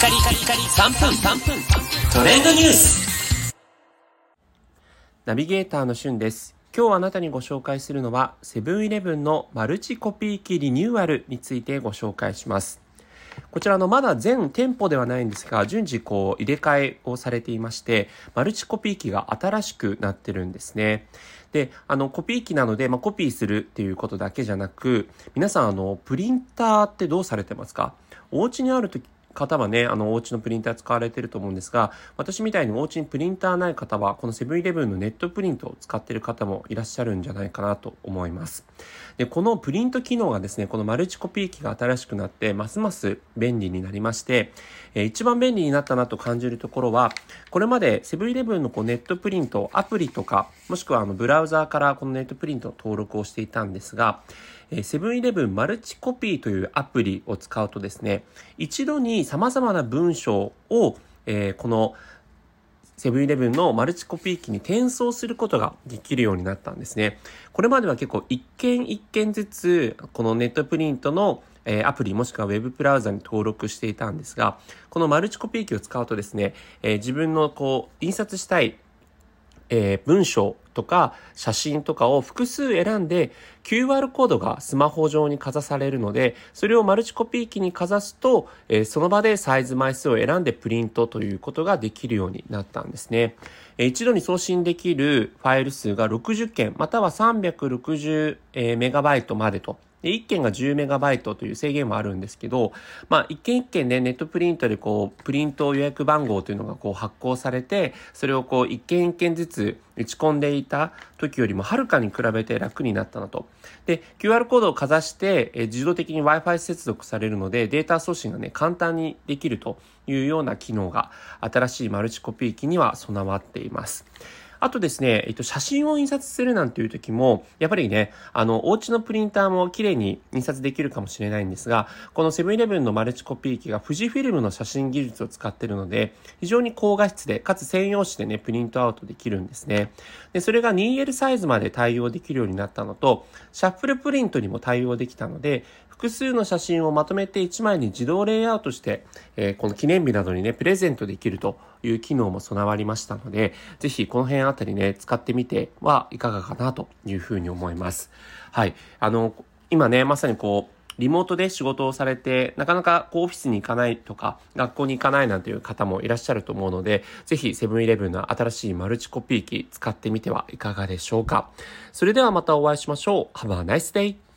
カリカリカリ3分3分トレンドニュースナビゲーターのしゅんです。今日あなたにご紹介するのは、セブンイレブンのマルチコピー機リニューアルについてご紹介します。こちらのまだ全店舗ではないんですが、順次こう入れ替えをされていまして、マルチコピー機が新しくなってるんですね。で、あの、コピー機なので、まあ、コピーするっていうことだけじゃなく、皆さん、あの、プリンターってどうされてますか？お家にあると方はね、あの、お家のプリンター使われてると思うんですが、私みたいにお家にプリンターない方は、このセブンイレブンのネットプリントを使ってる方もいらっしゃるんじゃないかなと思います。で、このプリント機能がですね、このマルチコピー機が新しくなって、ますます便利になりまして、えー一番便利になったなと感じるところは、これまでセブンイレブンのこうネットプリント、アプリとか、もしくはあのブラウザーからこのネットプリントの登録をしていたんですが、セブンイレブンマルチコピーというアプリを使うとですね、一度に様々な文章を、えーこのセブンイレブンのマルチコピー機に転送することができるようになったんですね。これまでは結構一件一件ずつ、このネットプリントのえアプリもしくはウェブブラウザに登録していたんですが、このマルチコピー機を使うとですね、え自分のこう、印刷したいえー文章とか写真とかを複数選んで QR コードがスマホ上にかざされるのでそれをマルチコピー機にかざすと、えーその場でサイズ枚数を選んでプリントということができるようになったんですね。えー一度に送信できるファイル数が60件または360メガバイトまでとで、1件が10メガバイトという制限もあるんですけど、まあ、一件一件ね、ネットプリントでこう、プリント予約番号というのがこう発行されて、それをこう、一件一件ずつ打ち込んでいた時よりもはるかに比べて楽になったなと。で、QR コードをかざして、え自動的に Wi-Fi 接続されるので、データ送信がね、簡単にできるというような機能が、新しいマルチコピー機には備わっています。あとですね、えっと、写真を印刷するなんていう時も、やっぱりね、あの、お家のプリンターも綺麗に印刷できるかもしれないんですが、このセブンイレブンのマルチコピー機が富士フィルムの写真技術を使っているので、非常に高画質で、かつ専用紙でね、プリントアウトできるんですね。で、それが 2L サイズまで対応できるようになったのと、シャッフルプリントにも対応できたので、複数の写真をまとめて1枚に自動レイアウトして、えーこの記念日などにね、プレゼントできるという機能も備わりましたので、ぜひこの辺あたりね、使ってみてはいかがかなというふうに思います。はい。あの、今ね、まさにこう、リモートで仕事をされて、なかなかオフィスに行かないとか、学校に行かないなんていう方もいらっしゃると思うので、ぜひセブンイレブンの新しいマルチコピー機使ってみてはいかがでしょうか。それではまたお会いしましょう。Have a nice day!